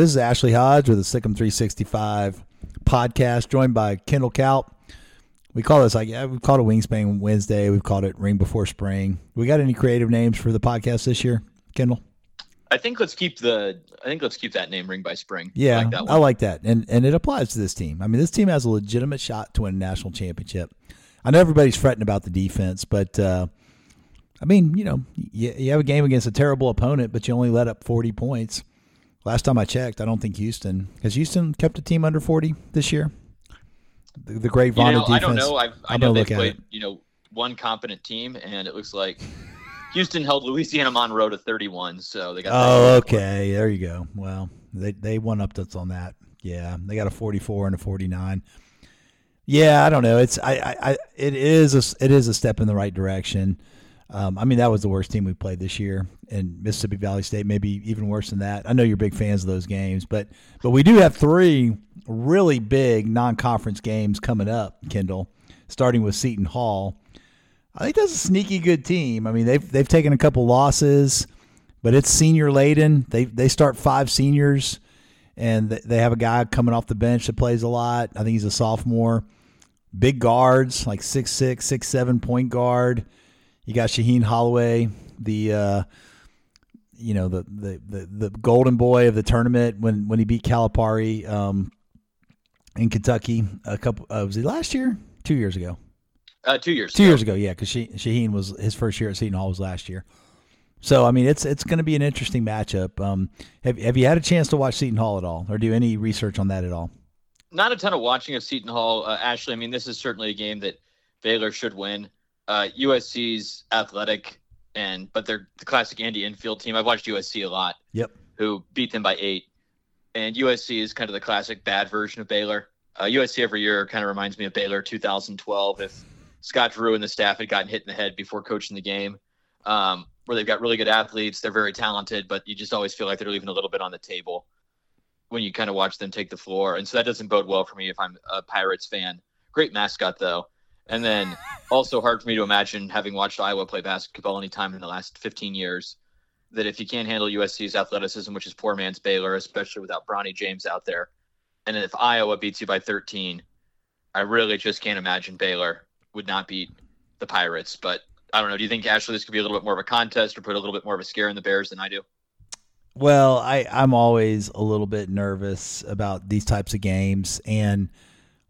This is Ashley Hodge with the SicEm 365 podcast, joined by Kendall Kaut. We call this like yeah, we've called it Wingspan Wednesday. We've called it Ring Before Spring. We got any creative names for the podcast this year, Kendall? I think let's keep the. I think let's keep that name Ring by Spring. Yeah, I like that, I like that, and and it applies to this team. I mean, this team has a legitimate shot to win a national championship. I know everybody's fretting about the defense, but uh, I mean, you know, you, you have a game against a terrible opponent, but you only let up forty points. Last time I checked, I don't think Houston has Houston kept a team under forty this year. The, the great Vonda you know, defense. I don't know. I've, I I'm know gonna they've look at played it. you know one competent team, and it looks like Houston held Louisiana Monroe to 31. So they got. Oh, okay. There you go. Well, they they won up us on that. Yeah, they got a 44 and a 49. Yeah, I don't know. It's I, I, I it is a, it is a step in the right direction. Um, I mean, that was the worst team we played this year, and Mississippi Valley State maybe even worse than that. I know you're big fans of those games, but but we do have three really big non-conference games coming up, Kendall. Starting with Seton Hall, I think that's a sneaky good team. I mean, they've they've taken a couple losses, but it's senior laden. They they start five seniors, and th- they have a guy coming off the bench that plays a lot. I think he's a sophomore. Big guards like six six six seven point guard. You got Shaheen Holloway, the uh, you know the, the the the golden boy of the tournament when when he beat Calipari um, in Kentucky a couple. Uh, was he last year? Two years ago. Uh, two years. Two ago. years ago, yeah, because Shaheen was his first year at Seton Hall was last year. So I mean, it's it's going to be an interesting matchup. Um, have have you had a chance to watch Seton Hall at all, or do any research on that at all? Not a ton of watching of Seton Hall. Uh, Ashley, I mean, this is certainly a game that Baylor should win. Uh, USC's athletic, and but they're the classic Andy Enfield team. I've watched USC a lot. Yep. Who beat them by eight, and USC is kind of the classic bad version of Baylor. Uh, USC every year kind of reminds me of Baylor 2012. If Scott Drew and the staff had gotten hit in the head before coaching the game, um, where they've got really good athletes, they're very talented, but you just always feel like they're leaving a little bit on the table when you kind of watch them take the floor. And so that doesn't bode well for me if I'm a Pirates fan. Great mascot though. And then also hard for me to imagine having watched Iowa play basketball any time in the last 15 years that if you can't handle USC's athleticism, which is poor man's Baylor, especially without Bronny James out there, and if Iowa beats you by 13, I really just can't imagine Baylor would not beat the Pirates. But I don't know. Do you think Ashley this could be a little bit more of a contest or put a little bit more of a scare in the Bears than I do? Well, I I'm always a little bit nervous about these types of games, and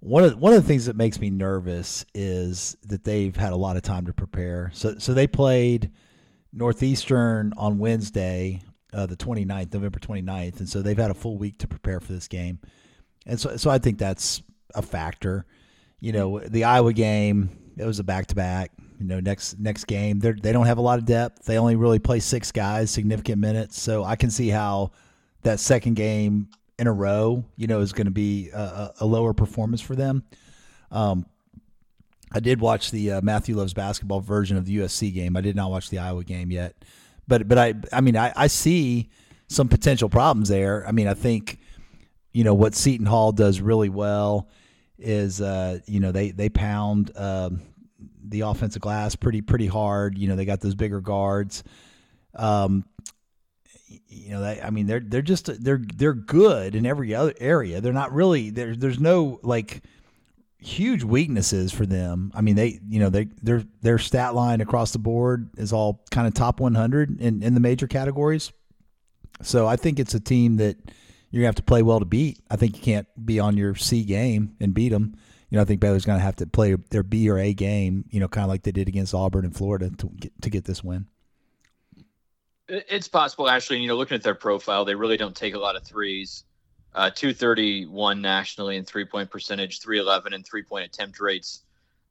one of one of the things that makes me nervous is that they've had a lot of time to prepare. So so they played Northeastern on Wednesday, uh, the 29th, November 29th, and so they've had a full week to prepare for this game, and so so I think that's a factor. You know, the Iowa game it was a back to back. You know, next next game they they don't have a lot of depth. They only really play six guys, significant minutes. So I can see how that second game in a row, you know, is going to be a, a, lower performance for them. Um, I did watch the uh, Matthew Loves Basketball version of the USC game. I did not watch the Iowa game yet, but but I I mean I, I see some potential problems there. I mean I think you know what Seton Hall does really well is uh, you know they they pound um, the offensive glass pretty pretty hard. You know they got those bigger guards. Um, you know, I mean, they're they're just they're they're good in every other area. They're not really there. There's no like huge weaknesses for them. I mean, they you know they their their stat line across the board is all kind of top 100 in in the major categories. So I think it's a team that you're gonna have to play well to beat. I think you can't be on your C game and beat them. You know, I think Baylor's gonna have to play their B or A game. You know, kind of like they did against Auburn and Florida to get to get this win. It- It's possible. And, you know, looking at their profile, they really don't take a lot of threes. Uh, 231 nationally in three point percentage, 311 and three point attempt rates.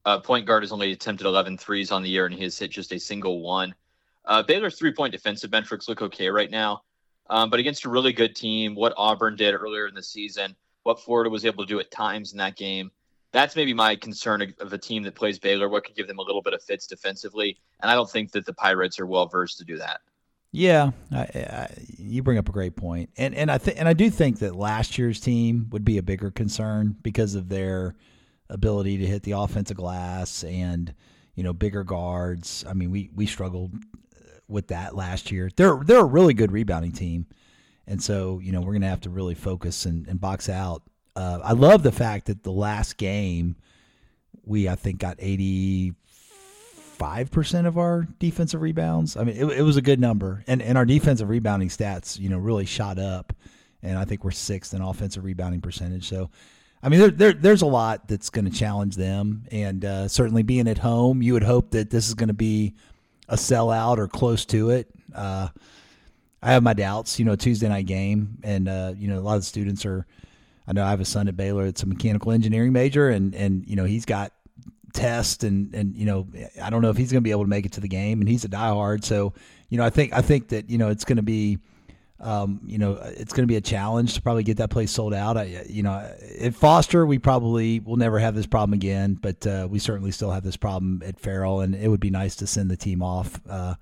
Uh, point guard has only attempted 11 threes on the year, and he has hit just a single one. Uh, Baylor's three point defensive metrics look okay right now. Um, but against a really good team, what Auburn did earlier in the season, what Florida was able to do at times in that game, that's maybe my concern of a team that plays Baylor. What could give them a little bit of fits defensively? And I don't think that the Pirates are well versed to do that. Yeah, I, I, you bring up a great point, and and I think and I do think that last year's team would be a bigger concern because of their ability to hit the offensive glass and you know bigger guards. I mean, we we struggled with that last year. They're they're a really good rebounding team, and so you know we're to have to really focus and, and box out. Uh, I love the fact that the last game we I think got eighty five percent of our defensive rebounds. I mean, it, it was a good number, and and our defensive rebounding stats, you know, really shot up, and I think we're sixth in offensive rebounding percentage. So. I mean, there, there, there's a lot that's going to challenge them, and uh, certainly being at home, you would hope that this is going to be a sellout or close to it. Uh, I have my doubts, you know, Tuesday night game, and uh, you know, a lot of the students are. I know I have a son at Baylor; it's a mechanical engineering major, and and you know he's got test and and you know I don't know if he's going to be able to make it to the game, and he's a diehard. So you know I think I think that you know it's going to be. Um, you know, it's going to be a challenge to probably get that place sold out. I, you know, at Foster, we probably will never have this problem again, but uh, we certainly still have this problem at Ferrell, and it would be nice to send the team off uh,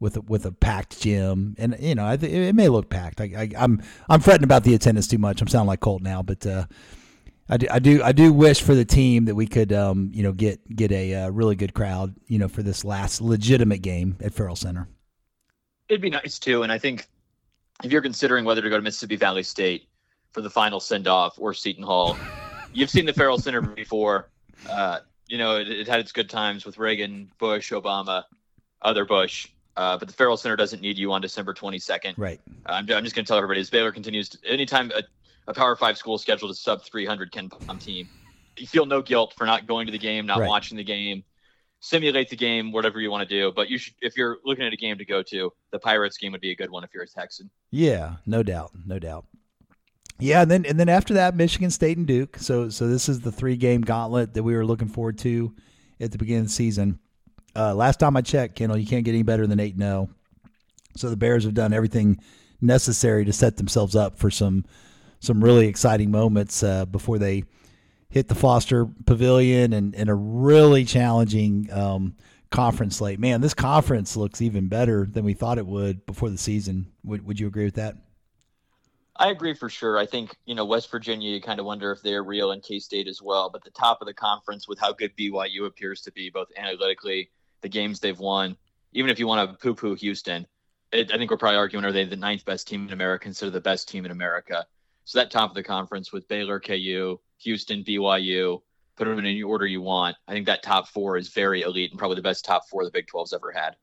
with a, with a packed gym, and you know, I th- it may look packed. I, I, I'm I'm fretting about the attendance too much. I'm sounding like Colt now, but uh, I do, I do I do wish for the team that we could um, you know get get a uh, really good crowd you know for this last legitimate game at Ferrell Center. It'd be nice too, and I think if you're considering whether to go to Mississippi Valley State for the final send off or Seton Hall, you've seen the Ferrell Center before. Uh, you know, it, it, had its good times with Reagan, Bush, Obama, other Bush. Uh, but the Ferrell Center doesn't need you on December 22nd. Right. I'm, I'm, just going to tell everybody as Baylor continues, to, anytime a, a Power Five school scheduled a sub 300 KenPom team, you feel no guilt for not going to the game, not right. watching the game, simulate the game, whatever you want to do. But you should, if you're looking at a game to go to, the Pirates game would be a good one if you're a Texan. Yeah, no doubt, no doubt. Yeah, and then and then after that, Michigan State and Duke. So so this is the three game gauntlet that we were looking forward to at the beginning of the season. Uh, last time I checked, Kendall, you can't get any better than eight 0 So the Bears have done everything necessary to set themselves up for some some really exciting moments uh, before they hit the Foster Pavilion and, and a really challenging um, conference slate. Man, this conference looks even better than we thought it would before the season. Would Would you agree with that? I agree for sure. I think you know West Virginia. You kind of wonder if they're real, and K State as well. But the top of the conference, with how good BYU appears to be, both analytically the games they've won. Even if you want to poo-poo Houston, it, I think we're probably arguing are they the ninth best team in America instead of the best team in America. So that top of the conference with Baylor, KU, Houston, BYU, put them in any order you want. I think that top four is very elite and probably the best top four the Big 12's ever had.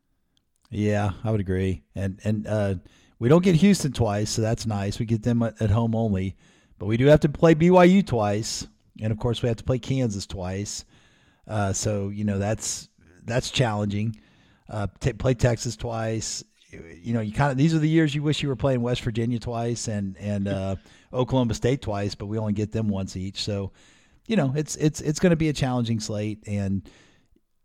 Yeah, I would agree. And and uh, we don't get Houston twice, so that's nice. We get them at, home only, but we do have to play BYU twice, and of course we have to play Kansas twice. Uh, so you know that's that's challenging. Uh, t- play Texas twice. You know, you kind of these are the years you wish you were playing West Virginia twice and and uh, Oklahoma State twice, but we only get them once each. So, you know, it's it's it's going to be a challenging slate, and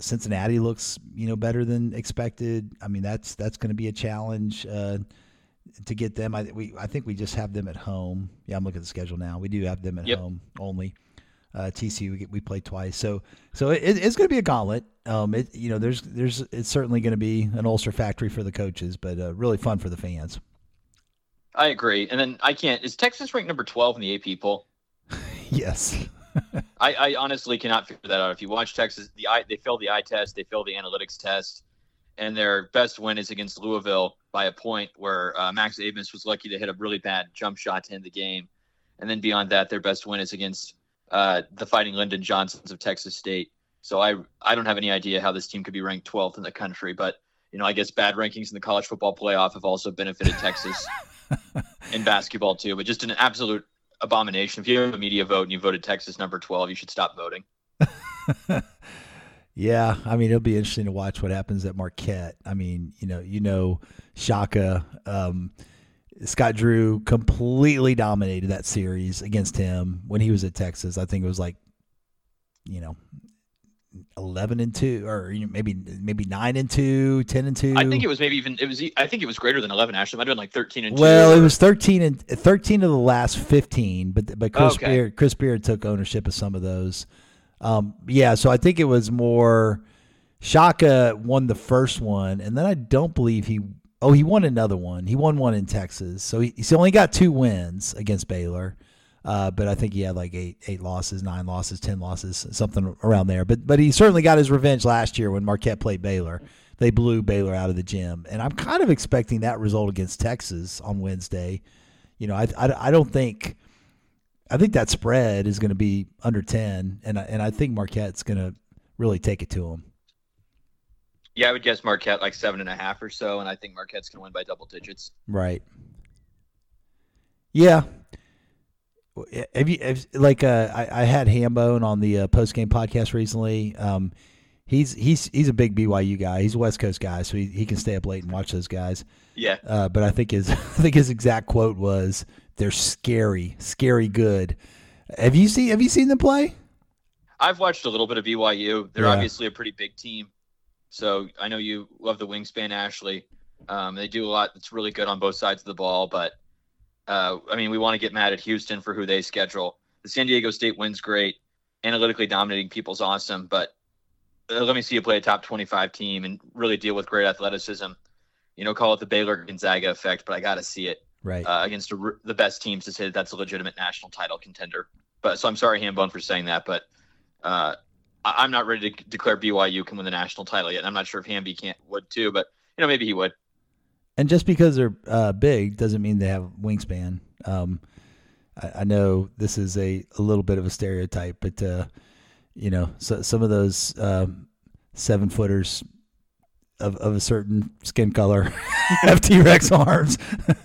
Cincinnati looks you know better than expected. I mean, that's that's going to be a challenge uh, to get them. I we I think we just have them at home. Yeah, I'm looking at the schedule now. We do have them at yep. home only. Uh, TCU we, we played twice, so so it, it's going to be a gauntlet. Um, it you know there's there's it's certainly going to be an ulcer factory for the coaches, but uh, really fun for the fans. I agree, and then I can't. Is Texas ranked number twelve in the AP poll? yes. I, I, honestly cannot figure that out. If you watch Texas, the eye, they failed the eye test, they failed the analytics test, and their best win is against Louisville by a point, where uh, Max Abmas was lucky to hit a really bad jump shot to end the game, and then beyond that, their best win is against uh, the Fighting Lyndon Johnsons of Texas State. So I I don't have any idea how this team could be ranked 12th in the country, but you know I guess bad rankings in the college football playoff have also benefited Texas in basketball too. But just an absolute abomination. If you have a media vote and you voted Texas number 12, you should stop voting. yeah, I mean it'll be interesting to watch what happens at Marquette. I mean, you know, you know, Shaka. Um, Scott Drew completely dominated that series against him when he was at Texas. I think it was like, you know, eleven and two, or maybe maybe nine and two, 10 and two. I think it was maybe even it was. I think it was greater than eleven. Actually, it might have been like thirteen and. Well, it was thirteen and thirteen of the last fifteen, but but Chris okay. Beard, Chris Beard took ownership of some of those. Um, yeah, so I think it was more. Shaka won the first one, and then I don't believe he Oh, he won another one. He won one in Texas, so he, he only got two wins against Baylor. Uh, but I think he had like eight eight losses, nine losses, ten losses, something around there. But but he certainly got his revenge last year when Marquette played Baylor. They blew Baylor out of the gym, and I'm kind of expecting that result against Texas on Wednesday. you know, I, I, I don't think I think that spread is going to be under ten, and and I think Marquette's going to really take it to them. Yeah, I would guess Marquette like seven and a half or so, and I think Marquette's going to win by double digits. Right. Yeah. Have you have, like uh, I, I had Hambone on the uh, post game podcast recently. Um, he's he's he's a big BYU guy. He's a West Coast guy, so he, he can stay up late and watch those guys. Yeah. Uh, but I think his I think his exact quote was, "They're scary, scary good." Have you seen Have you seen them play? I've watched a little bit of BYU. They're Yeah. obviously a pretty big team. So I know you love the wingspan, Ashley. Um, they do a lot that's really good on both sides of the ball. But uh, I mean, we want to get mad at Houston for who they schedule. The San Diego State wins great. Analytically dominating people's awesome. But uh, let me see you play a top 25 team and really deal with great athleticism. You know, call it the Baylor Gonzaga effect, but I got to see it Right. uh, against a, the best teams to say that that's a legitimate national title contender. But so I'm sorry, Hambone, for saying that, but uh, I'm not ready to declare BYU can win the national title yet. I'm not sure if Hamby can't would too, but you know maybe he would. And just because they're uh, big doesn't mean they have wingspan. Um, I, I know this is a, a little bit of a stereotype, but uh, you know, so, some of those um, seven footers of, of a certain skin color have T Rex arms.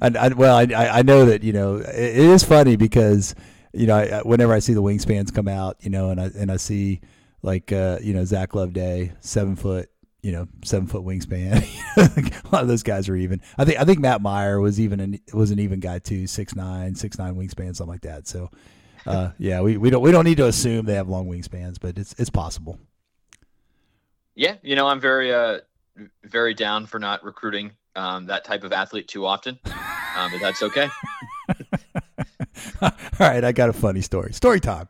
and I, well, I, I know that you know it, it is funny because you know I, whenever I see the wingspans come out, you know, and I and I see like uh, you know Zach Loveday, seven foot, you know, seven foot wingspan. a lot of those guys are even. I think I think Matt Meyer was even an, was an even guy too, six nine, six nine wingspan, something like that. So, uh, yeah, we, we don't we don't need to assume they have long wingspans, but it's it's possible. Yeah, you know I'm very uh very down for not recruiting um, that type of athlete too often, um, but that's okay. All right, I got a funny story. Story time.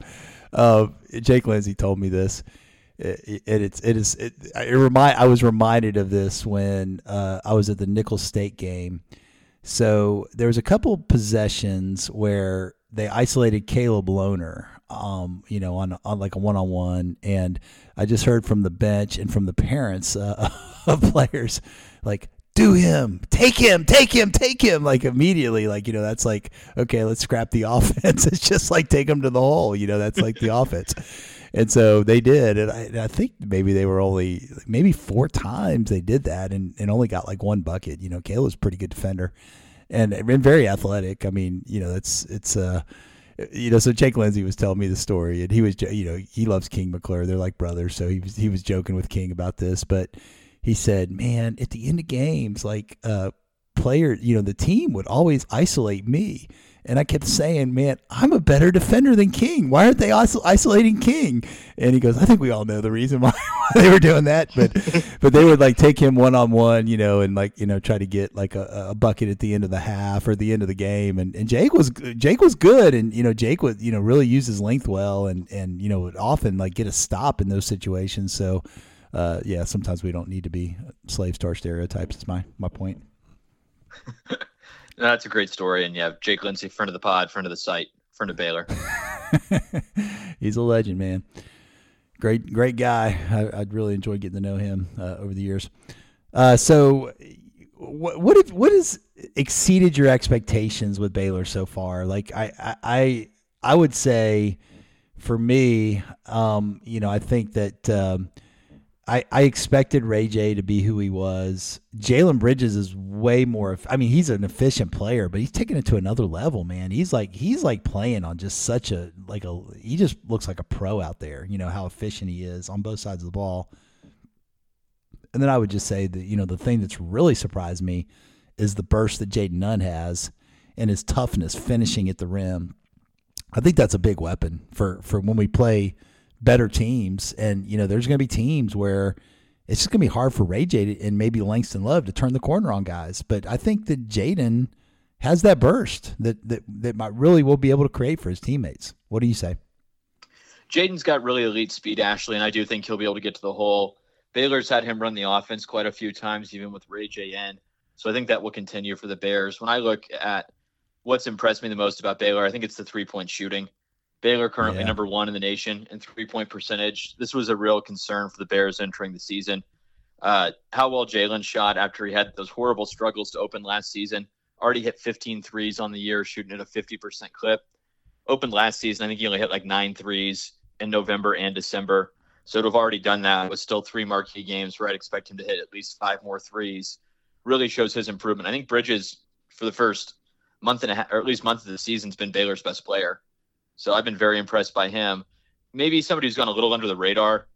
Uh, Jake Lindsay told me this. It, it, it's it is it, it remind I was reminded of this when uh, I was at the Nicholls State game. So there was a couple possessions where they isolated Caleb Lohner, um, you know, on on like a one on one, and I just heard from the bench and from the parents uh, of players like do him, take him, take him, take him, like immediately. Like, you know, that's like, okay, let's scrap the offense. It's just like take him to the hole. You know, that's like the offense. And so they did. And I, and I think maybe they were only, maybe four times they did that and, and only got like one bucket. You know, Caleb's a pretty good defender and, and very athletic. I mean, you know, that's, it's, uh, you know, so Jake Lindsay was telling me the story, and he was, you know, he loves King McClure. They're like brothers, so he was he was joking with King about this, but he said, "Man, at the end of games, like uh, player, you know, the team would always isolate me." And I kept saying, "Man, I'm a better defender than King. Why aren't they iso- isolating King?" And he goes, "I think we all know the reason why, why they were doing that, but but they would like take him one on one, you know, and like you know try to get like a, a bucket at the end of the half or the end of the game. And, and Jake was Jake was good, and you know Jake would you know really use his length well, and and you know would often like get a stop in those situations. So." Uh, yeah, sometimes we don't need to be slaves to our stereotypes. Is my my point. No, that's a great story, and yeah, Jake Lindsay, friend of the pod, friend of the site, friend of Baylor. He's a legend, man. Great, great guy. I, I'd really enjoyed getting to know him uh, over the years. Uh, so, what what if, what has exceeded your expectations with Baylor so far? Like, I I I, I would say, for me, um, you know, I think that. Um, I, I expected Ray J to be who he was. Jalen Bridges is way more. I mean, he's an efficient player, but he's taking it to another level, man. He's like he's like playing on just such a like a. He just looks like a pro out there. You know how efficient he is on both sides of the ball. And then I would just say that you know the thing that's really surprised me is the burst that Jayden Nunn has and his toughness finishing at the rim. I think that's a big weapon for for when we play better teams. And, you know, there's going to be teams where it's just going to be hard for Ray J and maybe Langston Love to turn the corner on guys. But I think that Jayden has that burst that, that, that might really will be able to create for his teammates. What do you say? Jayden's got really elite speed, Ashley, and I do think he'll be able to get to the hole. Baylor's had him run the offense quite a few times, even with Ray J in. So I think that will continue for the Bears. When I look at what's impressed me the most about Baylor, I think it's the three point shooting. Baylor currently Yeah. number one in the nation in three point percentage. This was a real concern for the Bears entering the season. Uh, how well Jalen shot after he had those horrible struggles to open last season already hit 15 threes on the year, shooting at a 50% clip. Opened last season, I think he only hit like nine threes in November and December. So to have already done that with still three marquee games where I'd expect him to hit at least five more threes really shows his improvement. I think Bridges, for the first month and a half, or at least month of the season, has been Baylor's best player. So I've been very impressed by him. Maybe somebody who's gone a little under the radar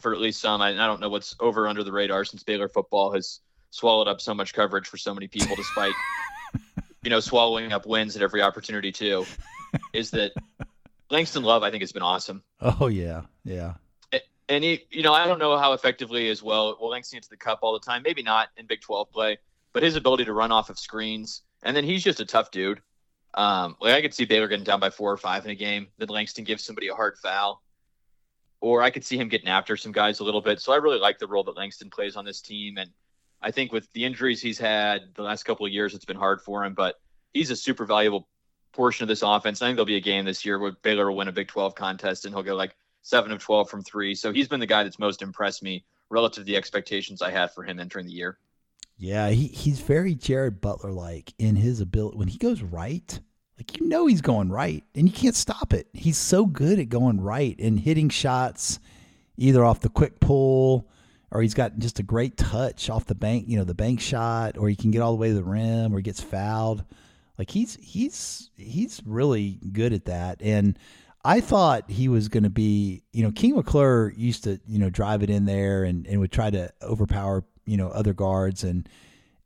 for at least some. I, I don't know what's over under the radar since Baylor football has swallowed up so much coverage for so many people, despite you know swallowing up wins at every opportunity too. Is that Langston Love? I think has been awesome. Oh yeah, yeah. And he, you know, I don't know how effectively as well. Will Langston get to the cup all the time? Maybe not in Big 12 play, but his ability to run off of screens, and then he's just a tough dude. Um, like I could see Baylor getting down by four or five in a game, then Langston gives somebody a hard foul, or I could see him getting after some guys a little bit. So I really like the role that Langston plays on this team, and I think with the injuries he's had the last couple of years, it's been hard for him, but he's a super valuable portion of this offense. I think there'll be a game this year where Baylor will win a Big 12 contest and he'll go like seven of 12 from three. So he's been the guy that's most impressed me relative to the expectations I had for him entering the year. Yeah, he, he's very Jared Butler like in his ability. When he goes right, like you know he's going right and you can't stop it. He's so good at going right and hitting shots either off the quick pull or he's got just a great touch off the bank, you know, the bank shot, or he can get all the way to the rim or he gets fouled. Like he's he's he's really good at that. And I thought he was going to be, you know, King McClure used to, you know, drive it in there and, and would try to overpower, you know, other guards and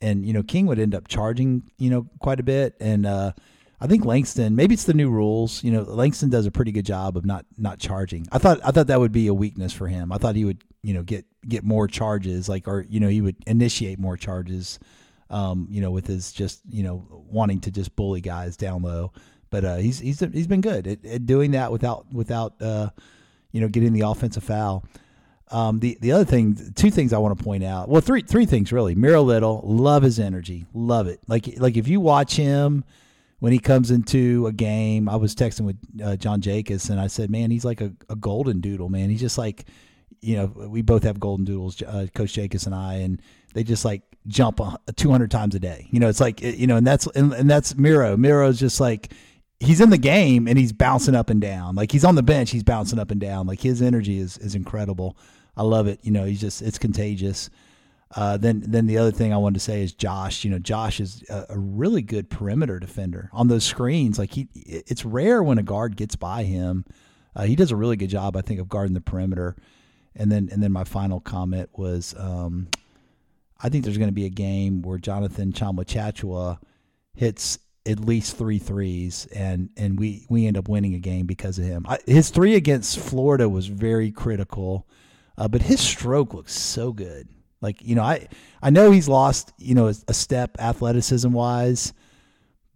and you know King would end up charging, you know, quite a bit and uh I think Langston, maybe it's the new rules. You know, Langston does a pretty good job of not not charging. I thought I thought that would be a weakness for him. I thought he would, you know, get get more charges, like or you know, he would initiate more charges. Um, you know, with his just you know wanting to just bully guys down low. But uh, he's he's he's been good at, at doing that without without uh, you know getting the offensive foul. Um, the the other thing, two things I want to point out. Well, three three things really. Miro Little, love his energy, love it. Like like if you watch him when he comes into a game, I was texting with uh, John Jakus and I said, man, he's like a, a, golden doodle, man. He's just like, you know, we both have golden doodles, uh, Coach Jacobs and I, and they just like jump 200 times a day. You know, it's like, you know, and that's, and, and that's Miro. Miro's just like, he's in the game and he's bouncing up and down. Like he's on the bench, he's bouncing up and down. Like his energy is, is incredible. I love it. You know, he's just, it's contagious. Uh, then, then the other thing I wanted to say is Josh. You know, Josh is a, a, really good perimeter defender on those screens. Like he, it's rare when a guard gets by him. Uh, he does a really good job, I think, of guarding the perimeter. And then, and then my final comment was, um, I think there's going to be a game where Jonathan Tchamwa Tchatchoua hits at least three threes, and and we we end up winning a game because of him. I, his three against Florida was very critical, uh, but his stroke looks so good. Like you know, I I know he's lost you know a, step athleticism wise,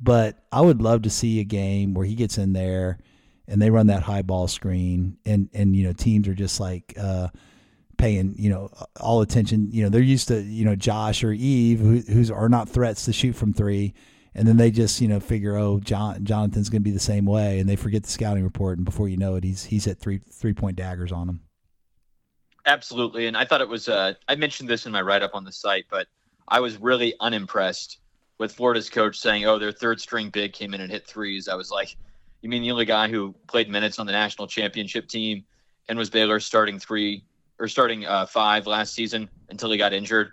but I would love to see a game where he gets in there and they run that high ball screen and and you know teams are just like uh, paying you know all attention. You know they're used to you know Josh or Yves who who's are not threats to shoot from three. And then they just, you know, figure, oh, John, Jonathan's going to be the same way, and they forget the scouting report, and before you know it, he's he's hit three three point daggers on them. Absolutely, and I thought it was. Uh, I mentioned this in my write up on the site, but I was really unimpressed with Florida's coach saying, "Oh, their third string big came in and hit threes. I was like, "You mean the only guy who played minutes on the national championship team and was Baylor's starting three or starting uh, five last season until he got injured,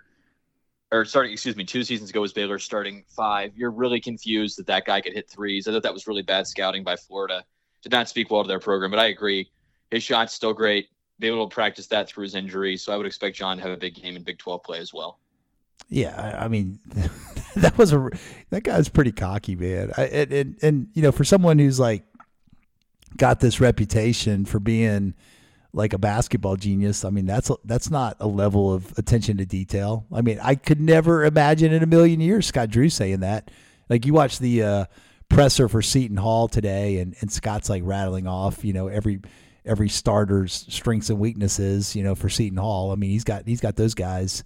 or starting, excuse me, two seasons ago was Baylor starting five. You're really confused that that guy could hit threes. I thought that was really bad scouting by Florida. Did not speak well to their program, but I agree. His shot's still great be able to practice that through his injury. So I would expect John to have a big game in Big 12 play as well. Yeah, I mean, that was a that guy's pretty cocky, man. I, and, and and you know, for someone who's like got this reputation for being like a basketball genius, I mean, that's that's not a level of attention to detail. I mean, I could never imagine in a million years Scott Drew saying that. Like you watch the uh, presser for Seton Hall today, and and Scott's like rattling off, you know, every every starter's strengths and weaknesses, you know, for Seton Hall. I mean, he's got he's got those guys,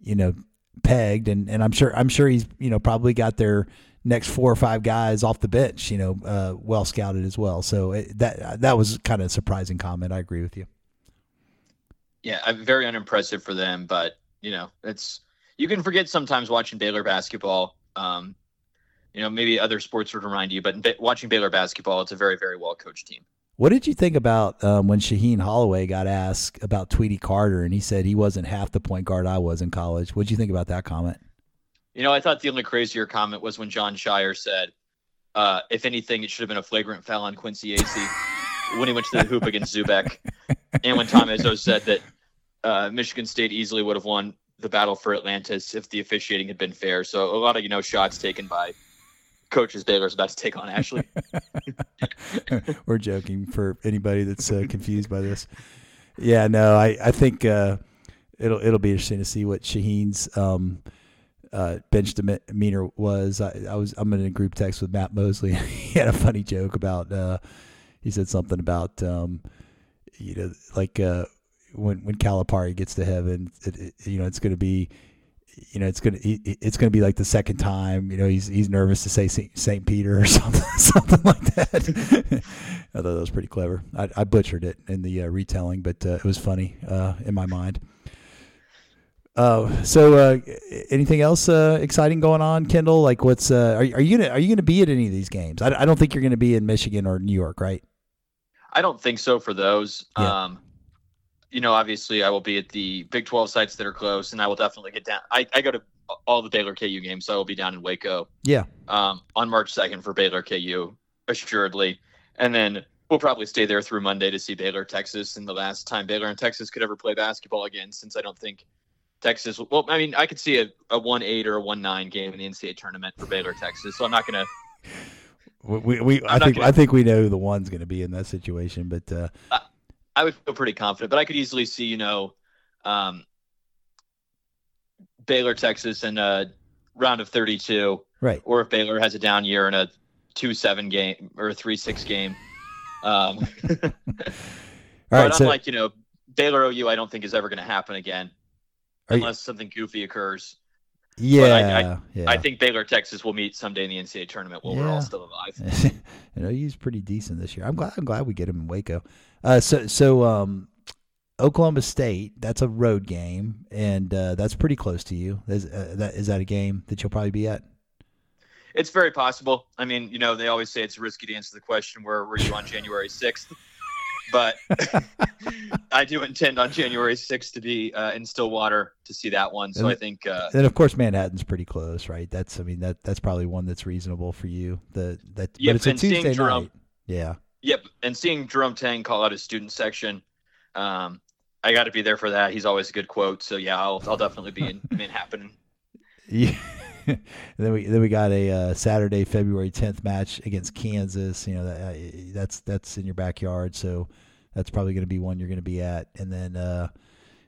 you know, pegged, and and I'm sure I'm sure he's you know probably got their next four or five guys off the bench, you know, uh, well scouted as well. So it, that that was kind of a surprising comment. I agree with you. Yeah, I'm very unimpressive for them, but you know, it's you can forget sometimes watching Baylor basketball. Um, you know, maybe other sports would remind you, but watching Baylor basketball, it's a very, very well coached team. What did you think about um, when Shaheen Holloway got asked about Tweety Carter and he said he wasn't half the point guard I was in college? What did you think about that comment? You know, I thought the only crazier comment was when Jon Scheyer said, uh, if anything, it should have been a flagrant foul on Quincy Acy when he went to the hoop against Zoubek. And when Tom Izzo said that uh, Michigan State easily would have won the battle for Atlantis if the officiating had been fair. So a lot of, you know, shots taken by coaches Baylor's about to take on Ashley. We're joking for anybody that's uh, confused by this. Yeah, no, I I think uh, it'll it'll be interesting to see what Shaheen's um, uh, bench demeanor was. I, I, was I'm in a group text with Matt Mosley. he had a funny joke about. Uh, he said something about um, you know like uh, when when Calipari gets to heaven, it, it, you know it's going to be you know, it's gonna it's gonna be like the second time. You know, he's he's nervous to say Saint Peter or something something like that. I thought that was pretty clever. I, I butchered it in the uh, retelling, but uh, it was funny uh, in my mind. Uh, so, uh, anything else uh, exciting going on, Kendall? Like, what's are, are you gonna are you gonna be at any of these games? I, I don't think you're gonna be in Michigan or New York, right? I don't think so for those. Yeah. Um, you know, obviously I will be at the Big 12 sites that are close, and I will definitely get down. I, I go to all the Baylor KU games, so I will be down in Waco. Yeah. Um, on March 2nd for Baylor KU, assuredly, and then we'll probably stay there through Monday to see Baylor Texas, and the last time Baylor and Texas could ever play basketball again, since I don't think Texas. Well, I mean, I could see a, a one eight or a one nine game in the NCAA tournament for Baylor Texas, so I'm not gonna. We, we I think gonna, I think we know who the one's going to be in that situation, but uh, I would feel pretty confident, but I could easily see, you know, um, Baylor, Texas, in a round of 32. Right. Or if Baylor has a down year in a 2 7 game or a 3 6 game. Um, but right, so, unlike, you know, Baylor OU, I don't think is ever going to happen again unless you, something goofy occurs. Yeah I, I, yeah I, think Baylor, Texas will meet someday in the NCAA tournament while yeah. we're all still alive. you know, he's pretty decent this year. I'm glad. I'm glad we get him in Waco. Uh, so so um, Oklahoma State. That's a road game, and uh, that's pretty close to you. Is uh, that is that a game that you'll probably be at? It's very possible. I mean, you know, they always say it's risky to answer the question, "Where were you on January 6th? But I do intend on January 6th to be uh, in Stillwater to see that one. So and, I think. Uh, and of course, Manhattan's pretty close, right? That's I mean that that's probably one that's reasonable for you. The that yep, but it's a Tuesday Jerome, night. Yeah. Yep, and seeing Jerome Tang call out his student section, um, I got to be there for that. He's always a good quote. So yeah, I'll I'll definitely be in Manhattan. Yeah. then we then we got a uh, Saturday, February tenth match against Kansas. You know that uh, that's that's in your backyard, so that's probably going to be one you're going to be at. And then, uh,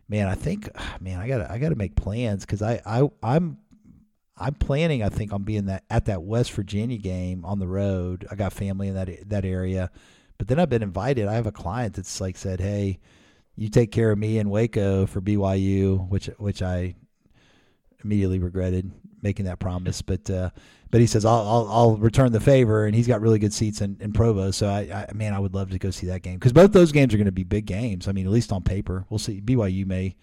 man, I think, man, I got I got to make plans because I I I'm I'm planning. I think on being that at that West Virginia game on the road. I got family in that that area, but then I've been invited. I have a client that's like said, "Hey, you take care of me in Waco for BYU," which which I immediately regretted making that promise. But uh, but he says I'll, I'll, I'll return the favor, and he's got really good seats in, in Provo. So I, I man, I would love to go see that game because both those games are going to be big games. I mean, at least on paper, we'll see. BYU may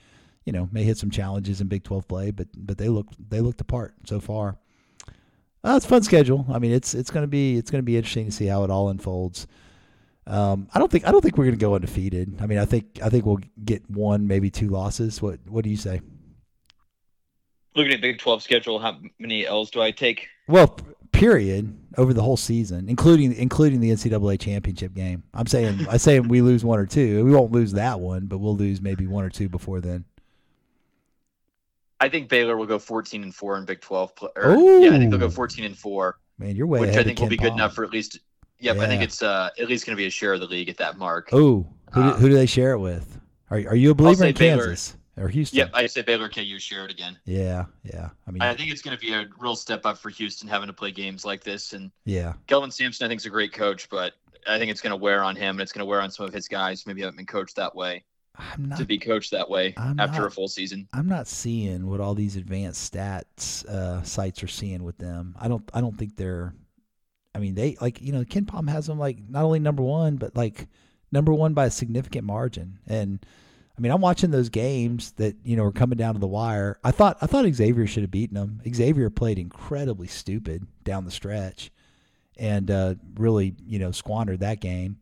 you know may hit some challenges in Big Twelve play, but but they look they looked apart so far. Uh, it's fun schedule. I mean, it's it's gonna be it's gonna be interesting to see how it all unfolds. Um, I don't think I don't think we're gonna go undefeated. I mean, I think I think we'll get one, maybe two losses. What what do you say? Looking at Big Twelve schedule, how many L's do I take? Well, period over the whole season, including including the NCAA championship game. I'm saying I say we lose one or two. We won't lose that one, but we'll lose maybe one or two before then. I think Baylor will go 14 and four in Big 12. Or, yeah, I think they'll go 14 and four. Man, you're way which I think will be good enough for at least. Yep, yeah. I think it's uh, at least going to be a share of the league at that mark. Oh, who, um, who do they share it with? Are are you a believer in Kansas or Houston? Yep, I say Baylor KU share it again. Yeah, yeah. I mean, I think it's going to be a real step up for Houston having to play games like this. And yeah, Kelvin Sampson, I think, is a great coach, but I think it's going to wear on him and it's going to wear on some of his guys. Maybe haven't been coached that way. Not, to be coached that way I'm after not, a full season. I'm not seeing what all these advanced stats uh, sites are seeing with them. I don't. I don't think they're. I mean, they like you know KenPom has them like not only number one, but like number one by a significant margin. And I mean, I'm watching those games that you know are coming down to the wire. I thought I thought Xavier should have beaten them. Xavier played incredibly stupid down the stretch, and uh, really you know squandered that game.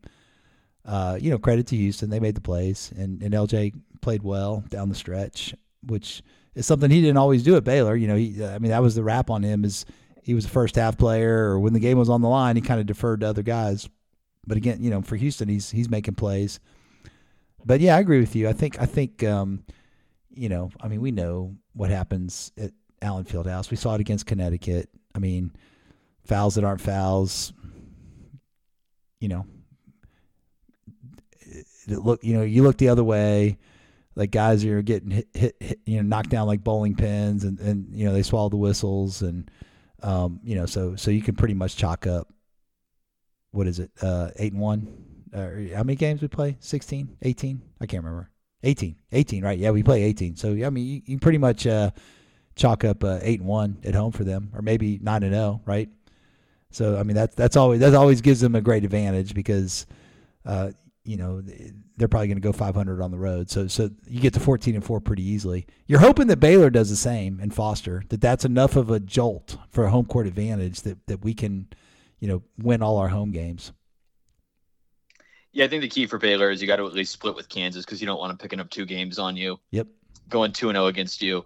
Uh, you know, credit to Houston, they made the plays, and and LJ played well down the stretch, which is something he didn't always do at Baylor. You know, he, I mean, that was the rap on him is he was a first half player, or when the game was on the line, he kind of deferred to other guys. But again, you know, for Houston, he's he's making plays. But yeah, I agree with you. I think I think um, you know, I mean, we know what happens at Allen Fieldhouse. We saw it against Connecticut. I mean, fouls that aren't fouls. You know, look. You know, you look the other way. Like guys are getting hit, hit, hit, you know, knocked down like bowling pins, and and you know they swallow the whistles, and um, you know, so so you can pretty much chalk up. What is it? Uh, eight and one. Uh, how many games we play? 16, 18? I can't remember. 18, 18, right? Yeah, we play 18. So yeah, I mean, you, you pretty much uh, chalk up uh, eight and one at home for them, or maybe nine and zero, right? So I mean, that's that's always that always gives them a great advantage because, uh, you know, they're probably going to go 500 on the road. So so you get to 14 and four pretty easily. You're hoping that Baylor does the same and Foster that that's enough of a jolt for a home court advantage that that we can, you know, win all our home games. Yeah, I think the key for Baylor is you got to at least split with Kansas because you don't want them picking up two games on you. Yep. Going two and zero oh against you,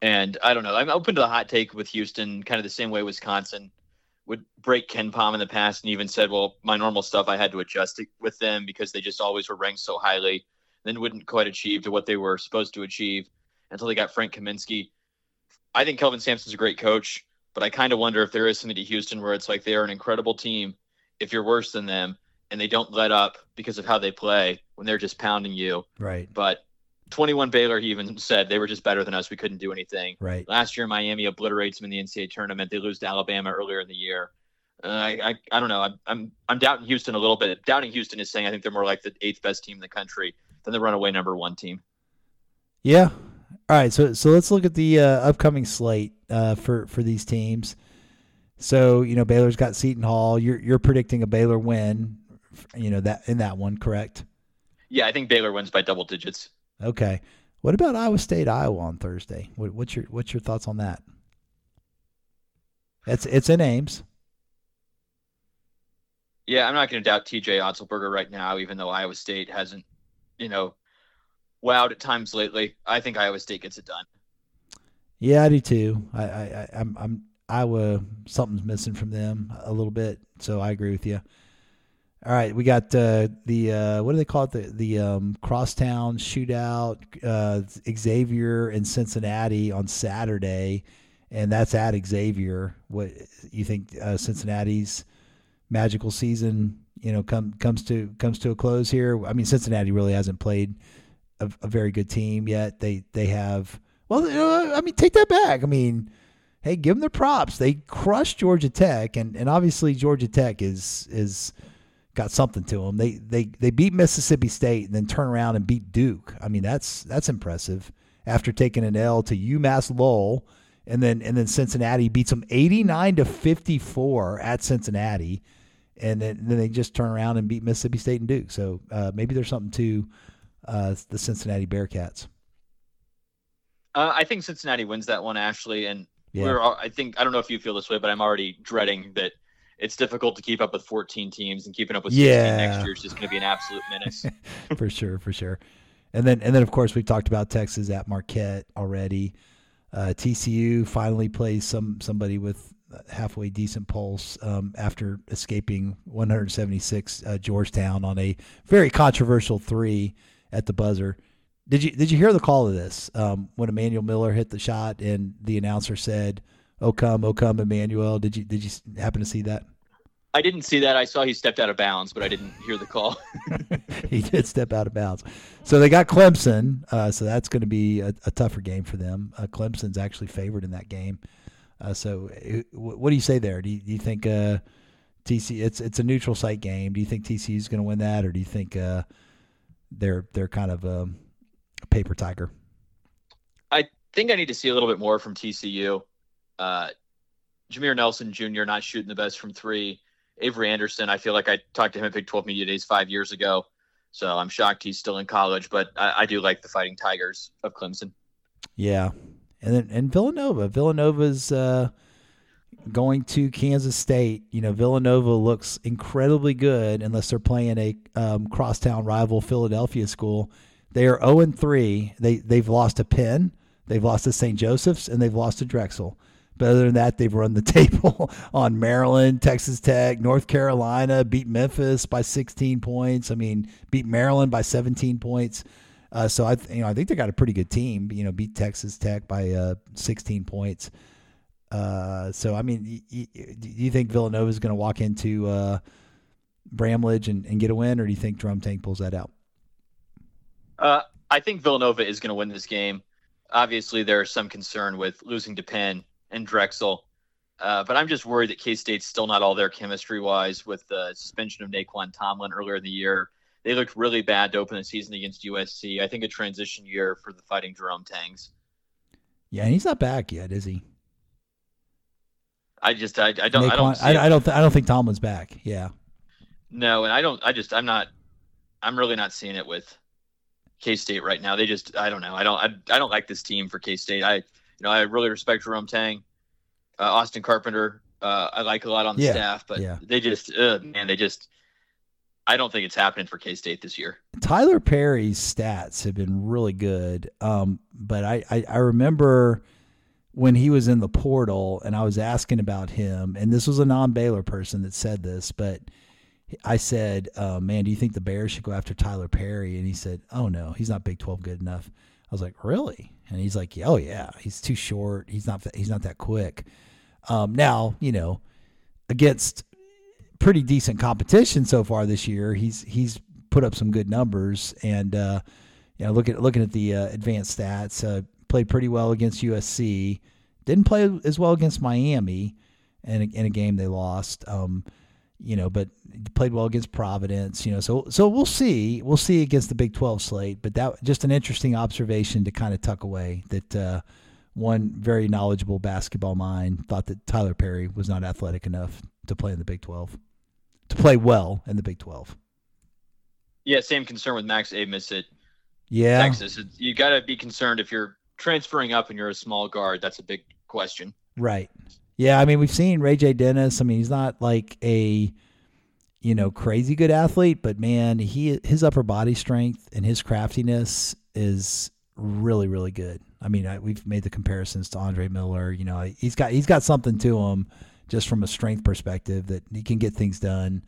and I don't know. I'm open to the hot take with Houston, kind of the same way Wisconsin would break KenPom in the past, and even said, "Well, my normal stuff I had to adjust with them because they just always were ranked so highly, then wouldn't quite achieve to what they were supposed to achieve until they got Frank Kaminsky." I think Kelvin Sampson's a great coach, but I kind of wonder if there is something to Houston where it's like they are an incredible team. If you're worse than them, and they don't let up because of how they play when they're just pounding you. Right. But 21 Baylor, he even said they were just better than us. We couldn't do anything. Right. Last year, Miami obliterates them in the NCAA tournament. They lose to Alabama earlier in the year. Uh, I, I, I don't know. I'm, I'm I'm doubting Houston a little bit. Doubting Houston is saying I think they're more like the eighth best team in the country than the runaway number one team. Yeah. All right. So so let's look at the uh, upcoming slate uh, for for these teams. So you know Baylor's got Seton Hall. You're you're predicting a Baylor win you know that in that one, correct? Yeah, I think Baylor wins by double digits. Okay. What about Iowa State, Iowa on Thursday? What, what's your what's your thoughts on that? It's it's in Ames. Yeah, I'm not going to doubt T.J. Otzelberger right now, even though Iowa State hasn't, you know, wowed at times lately. I think Iowa State gets it done. Yeah, I do too. I, I, I'm, I'm Iowa. Something's missing from them a little bit, so I agree with you. All right, we got uh, the uh, what do they call it? The the um, crosstown shootout, uh, Xavier and Cincinnati on Saturday, and that's at Xavier. What you think? Uh, Cincinnati's magical season, you know, come comes to comes to a close here. I mean, Cincinnati really hasn't played a, a very good team yet. They they have well, I mean, take that back. I mean, hey, give them their props. They crushed Georgia Tech, and and obviously Georgia Tech is is got something to them. They they they beat Mississippi State and then turn around and beat Duke. I mean, that's that's impressive. After taking an L to UMass Lowell, and then and then Cincinnati beats them 89 to 54 at Cincinnati, and then, then they just turn around and beat Mississippi State and Duke. So uh, maybe there's something to uh, the Cincinnati Bearcats. Uh, I think Cincinnati wins that one, Ashley, and yeah. we're. I think I don't know if you feel this way, but I'm already dreading that it's difficult to keep up with 14 teams and keeping up with 16 yeah. next year is just going to be an absolute menace. for sure, for sure. And then and then of course we talked about Texas at Marquette already. Uh, TCU finally plays some somebody with halfway decent pulse um, after escaping 176 uh, Georgetown on a very controversial three at the buzzer. Did you did you hear the call of this um, when Emmanuel Miller hit the shot and the announcer said? "Oh come, oh come, Emmanuel"? Did you did you happen to see that? I didn't see that. I saw he stepped out of bounds, but I didn't hear the call. he did step out of bounds. So they got Clemson. Uh, so that's going to be a, a, tougher game for them. Uh, Clemson's actually favored in that game. Uh, so uh, what do you say there? Do you, do you think uh, TC? It's it's a neutral site game. Do you think TCU is going to win that, or do you think uh, they're they're kind of um, a paper tiger? I think I need to see a little bit more from TCU. Jameer Nelson Jr. not shooting the best from three. Avery Anderson, I feel like I talked to him at Big 12 Media Days five years ago. So I'm shocked he's still in college, but I, I do like the Fighting Tigers of Clemson. Yeah, and then and Villanova. Villanova's uh, going to Kansas State. You know, Villanova looks incredibly good unless they're playing a um, crosstown rival Philadelphia school. They are 0 and 3. They they've lost to Penn, they've lost to St. Joseph's, and they've lost to Drexel. But other than that, they've run the table on Maryland, Texas Tech, North Carolina, beat Memphis by 16 points. I mean, beat Maryland by 17 points. Uh, so I, you know, I think they got a pretty good team. You know, beat Texas Tech by uh, 16 points. Uh, so I mean, do you think Villanova is going to walk into uh, Bramlage and, and, get a win, or do you think Jerome Tang pulls that out? Uh, I think Villanova is going to win this game. Obviously, there's some concern with losing to Penn and Drexel, uh, but I'm just worried that K State's still not all there chemistry wise with the suspension of Nae'Qwan Tomlin earlier in the year. They looked really bad to open the season against USC. I think a transition year for the Fighting Jerome Tangs. Yeah, and he's not back yet, is he? I just I, I don't Nae'Qwan, I don't I, I, don't th- I don't think Tomlin's back. Yeah. No, and I don't I just I'm not I'm really not seeing it with K State right now. They just I don't know. I don't I, I don't like this team for K State. I you know I really respect Jerome Tang, uh, Austin Carpenter. Uh, I like a lot on the yeah. staff, but yeah. they just uh, man they just I don't think it's happening for K State this year. Tylor Perry's stats have been really good, um, but I, I, I remember when he was in the portal and I was asking about him, and this was a non Baylor person that said this, but I said, uh, "Man, do you think the Bears should go after Tylor Perry?" And he said, "Oh no, he's not Big Twelve good enough." I was like, "Really?" And he's like, "Oh yeah, he's too short. He's not. He's not that quick." Um, now, you know, against pretty decent competition so far this year, he's he's put up some good numbers. And uh, you know, looking looking at the uh, advanced stats, uh, played pretty well against USC. Didn't play as well against Miami, in a, in a game they lost. Um, you know, but played well against Providence. You know, so so we'll see. We'll see against the Big Twelve slate. But that just an interesting observation to kind of tuck away. That uh, one very knowledgeable basketball mind thought that Tylor Perry was not athletic enough to play in the Big Twelve, to play well in the Big Twelve. Yeah, same concern with Max Abmas at yeah. Texas. You got to be concerned if you're transferring up and you're a small guard. That's a big question. Right. Yeah, I mean we've seen RayJ Dennis. I mean he's not like a you know crazy good athlete, but man, he his upper body strength and his craftiness is really really good. I mean I, we've made the comparisons to Andre Miller. You know he's got he's got something to him just from a strength perspective that he can get things done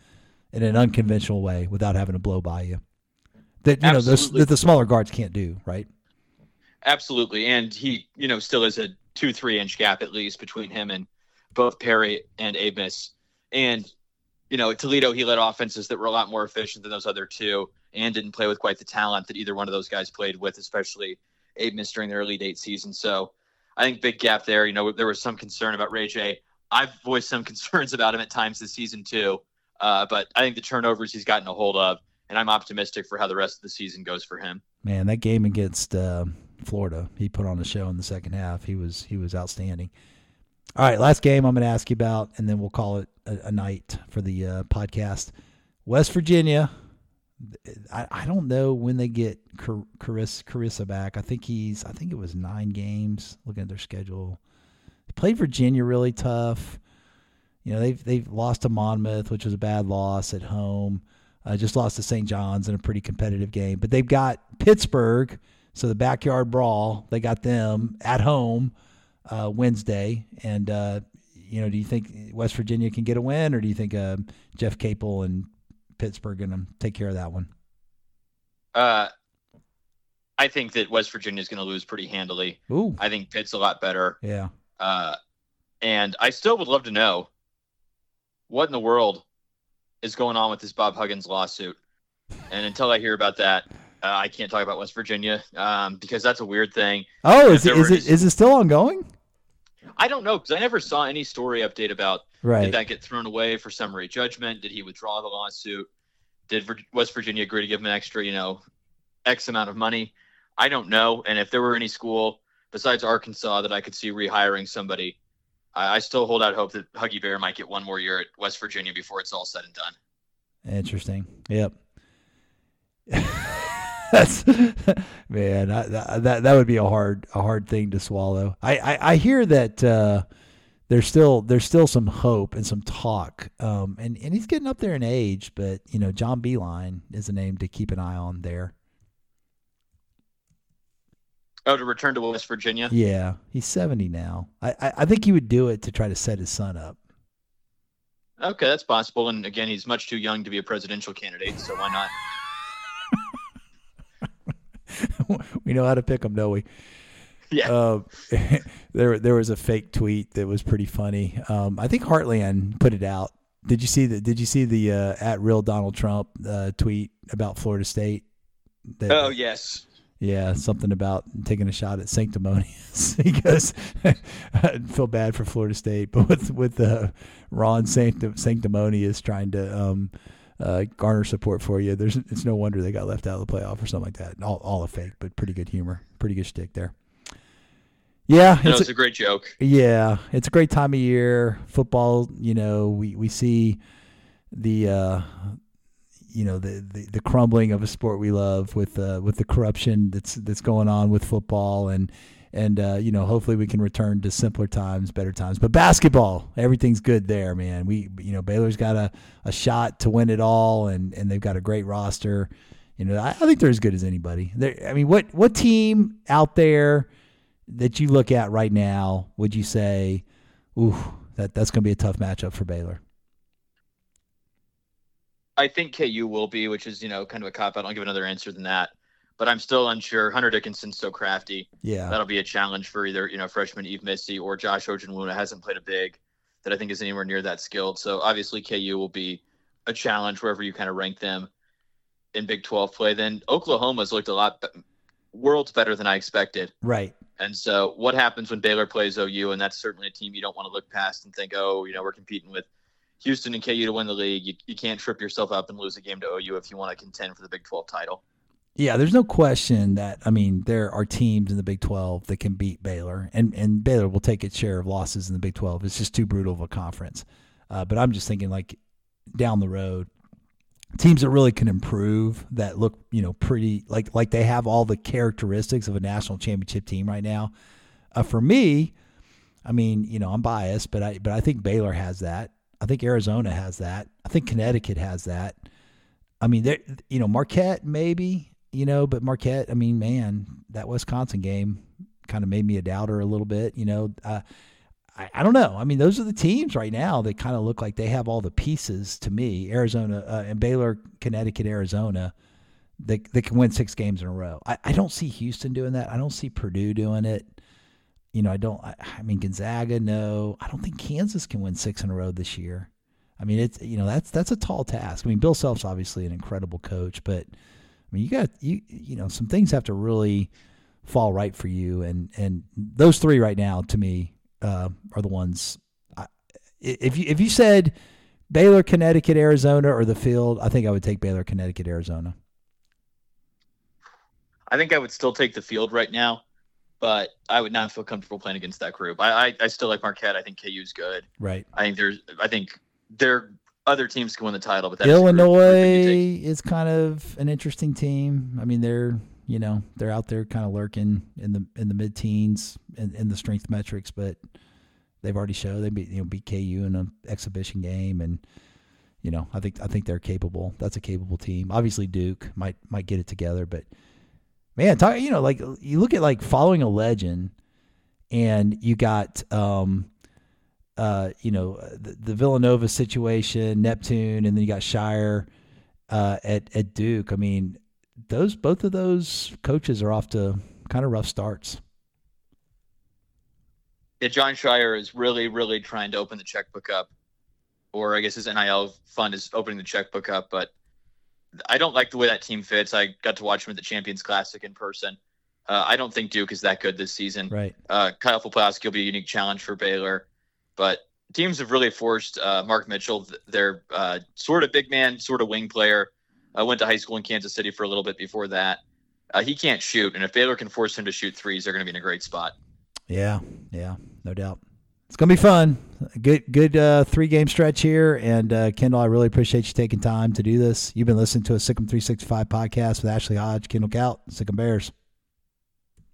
in an unconventional way without having to blow by you. That you Absolutely. know that the smaller guards can't do, right? Absolutely, and he you know still is a two three inch gap at least between him and both Perry and Abmas. And, you know, Toledo, he led offenses that were a lot more efficient than those other two and didn't play with quite the talent that either one of those guys played with, especially Abmas during the early date season. So I think big gap there. You know, there was some concern about RayJ. I've voiced some concerns about him at times this season too. Uh, but I think the turnovers he's gotten a hold of, and I'm optimistic for how the rest of the season goes for him. Man, that game against uh, Florida, he put on a show in the second half. He was he was outstanding. All right, last game I'm going to ask you about, and then we'll call it a, a night for the uh, podcast. West Virginia. I, I don't know when they get Car- Kriisa, Kriisa back. I think he's. I think it was nine games. Looking at their schedule, they played Virginia really tough. You know they've they've lost to Monmouth, which was a bad loss at home. Uh, just lost to St. John's in a pretty competitive game, but they've got Pittsburgh, so the backyard brawl. They got them at home uh, Wednesday. And, uh, you know, do you think West Virginia can get a win, or do you think uh, Jeff Capel and Pittsburgh going to take care of that one? Uh, I think that West Virginia is going to lose pretty handily. Ooh. I think Pitt's a lot better. Yeah. Uh, and I still would love to know what in the world is going on with this Bob Huggins lawsuit. And until I hear about that, uh, I can't talk about West Virginia um, because that's a weird thing. Oh, is it, is it is it still ongoing? I don't know because I never saw any story update about right. did that get thrown away for summary judgment? Did he withdraw the lawsuit? Did West Virginia agree to give him an extra, you know, X amount of money? I don't know. And if there were any school besides Arkansas that I could see rehiring somebody, I, I still hold out hope that Huggy Bear might get one more year at West Virginia before it's all said and done. Interesting. Yep. That's man, I, that that would be a hard a hard thing to swallow. I I, I hear that uh, there's still there's still some hope and some talk, um, and and he's getting up there in age, but you know John Beilein is a name to keep an eye on there. Oh, to return to West Virginia. Yeah, he's seventy now. I, I I think he would do it to try to set his son up. Okay, that's possible. And again, he's much too young to be a presidential candidate, so why not? we know how to pick them, don't we? Yeah. Uh, there, there was a fake tweet that was pretty funny. Um, I think Heartland put it out. Did you see the Did you see the uh, at real Donald Trump uh, tweet about Florida State? That, oh yes. Yeah, something about taking a shot at sanctimonious. he goes, I feel bad for Florida State, but with with uh, Ron sanctimonious trying to um, uh, garner support for you, there's it's no wonder they got left out of the playoff or something like that. All all a fake, but pretty good humor, pretty good shtick there. Yeah, it's, it's a, a, great joke. Yeah, it's a great time of year. Football, you know, we we see the uh, you know the, the, the crumbling of a sport we love with uh, with the corruption that's that's going on with football and and uh, you know hopefully we can return to simpler times, better times. But basketball, everything's good there, man. We you know Baylor's got a, a shot to win it all, and and they've got a great roster. You know I, I think they're as good as anybody. They're, I mean, what what team out there that you look at right now would you say, ooh, that that's going to be a tough matchup for Baylor? I think KU will be, which is you know kind of a cop out. I'll give another answer than that, but I'm still unsure. Hunter Dickinson's so crafty. Yeah, that'll be a challenge for either you know freshman Yves Missi or Josh Ojianwuna hasn't played a big that I think is anywhere near that skilled. So obviously KU will be a challenge wherever you kind of rank them in Big 12 play. Then Oklahoma's looked a lot worlds better than I expected. Right. And so what happens when Baylor plays OU? And that's certainly a team you don't want to look past and think, oh, you know, we're competing with Houston and KU to win the league. You, you can't trip yourself up and lose a game to OU if you want to contend for the Big 12 title. Yeah, there's no question that I mean there are teams in the Big 12 that can beat Baylor, and and Baylor will take its share of losses in the Big 12. It's just too brutal of a conference. Uh, but I'm just thinking like down the road, teams that really can improve that look you know pretty like like they have all the characteristics of a national championship team right now. Uh, for me, I mean you know I'm biased, but I but I think Baylor has that. I think Arizona has that. I think Connecticut has that. I mean, you know, Marquette maybe, you know, but Marquette. I mean, man, that Wisconsin game kind of made me a doubter a little bit. You know, uh, I, I don't know. I mean, those are the teams right now that kind of look like they have all the pieces to me. Arizona uh, and Baylor, Connecticut, Arizona. They, they can win six games in a row. I, I don't see Houston doing that. I don't see Purdue doing it you know, I don't. I, I, mean, Gonzaga, no. I don't think Kansas can win six in a row this year. I mean, it's you know that's that's a tall task. I mean, Bill Self's obviously an incredible coach, but mean, you got you you know some things have to really fall right for you, and and those three right now to me uh, are the ones. I, if you if you said Baylor, Connecticut, Arizona, or the field, I think I would take Baylor, Connecticut, Arizona. I think I would still take the field right now but I would not feel comfortable playing against that group. I, I, I still like Marquette. I think KU's good. Right. I think there's I think there other teams can win the title, but Illinois is kind of an interesting team. I mean, they're you know they're out there kind of lurking in the in the mid teens in, in the strength metrics, but they've already showed they beat you know beat KU in an exhibition game, and you know I think I think they're capable. That's a capable team. Obviously, Duke might might get it together, but man, talk, you know, like you look at like following a legend, and you got, um, uh, you know, the, the Villanova situation, Neptune, and then you got Scheyer uh, at at Duke. I mean, those both of those coaches are off to kind of rough starts. Yeah, Jon Scheyer is really, really trying to open the checkbook up, or I guess his NIL fund is opening the checkbook up, but I don't like the way that team fits. I got to watch him at the Champions Classic in person. Uh, I don't think Duke is that good this season. Right. Uh, Kyle Filipowski will be a unique challenge for Baylor, but teams have really forced uh, Mark Mitchell, their uh, sort of big man, sort of wing player. I went to high school in Kansas City for a little bit before that. Uh, he can't shoot, and if Baylor can force him to shoot threes, they're going to be in a great spot. Yeah, yeah, no doubt. It's gonna be fun. Good, good uh, three game stretch here, and uh, Kendall, I really appreciate you taking time to do this. You've been listening to a SicEm 365 podcast with Ashley Hodge, Kendall Kaut, Sick'em Bears.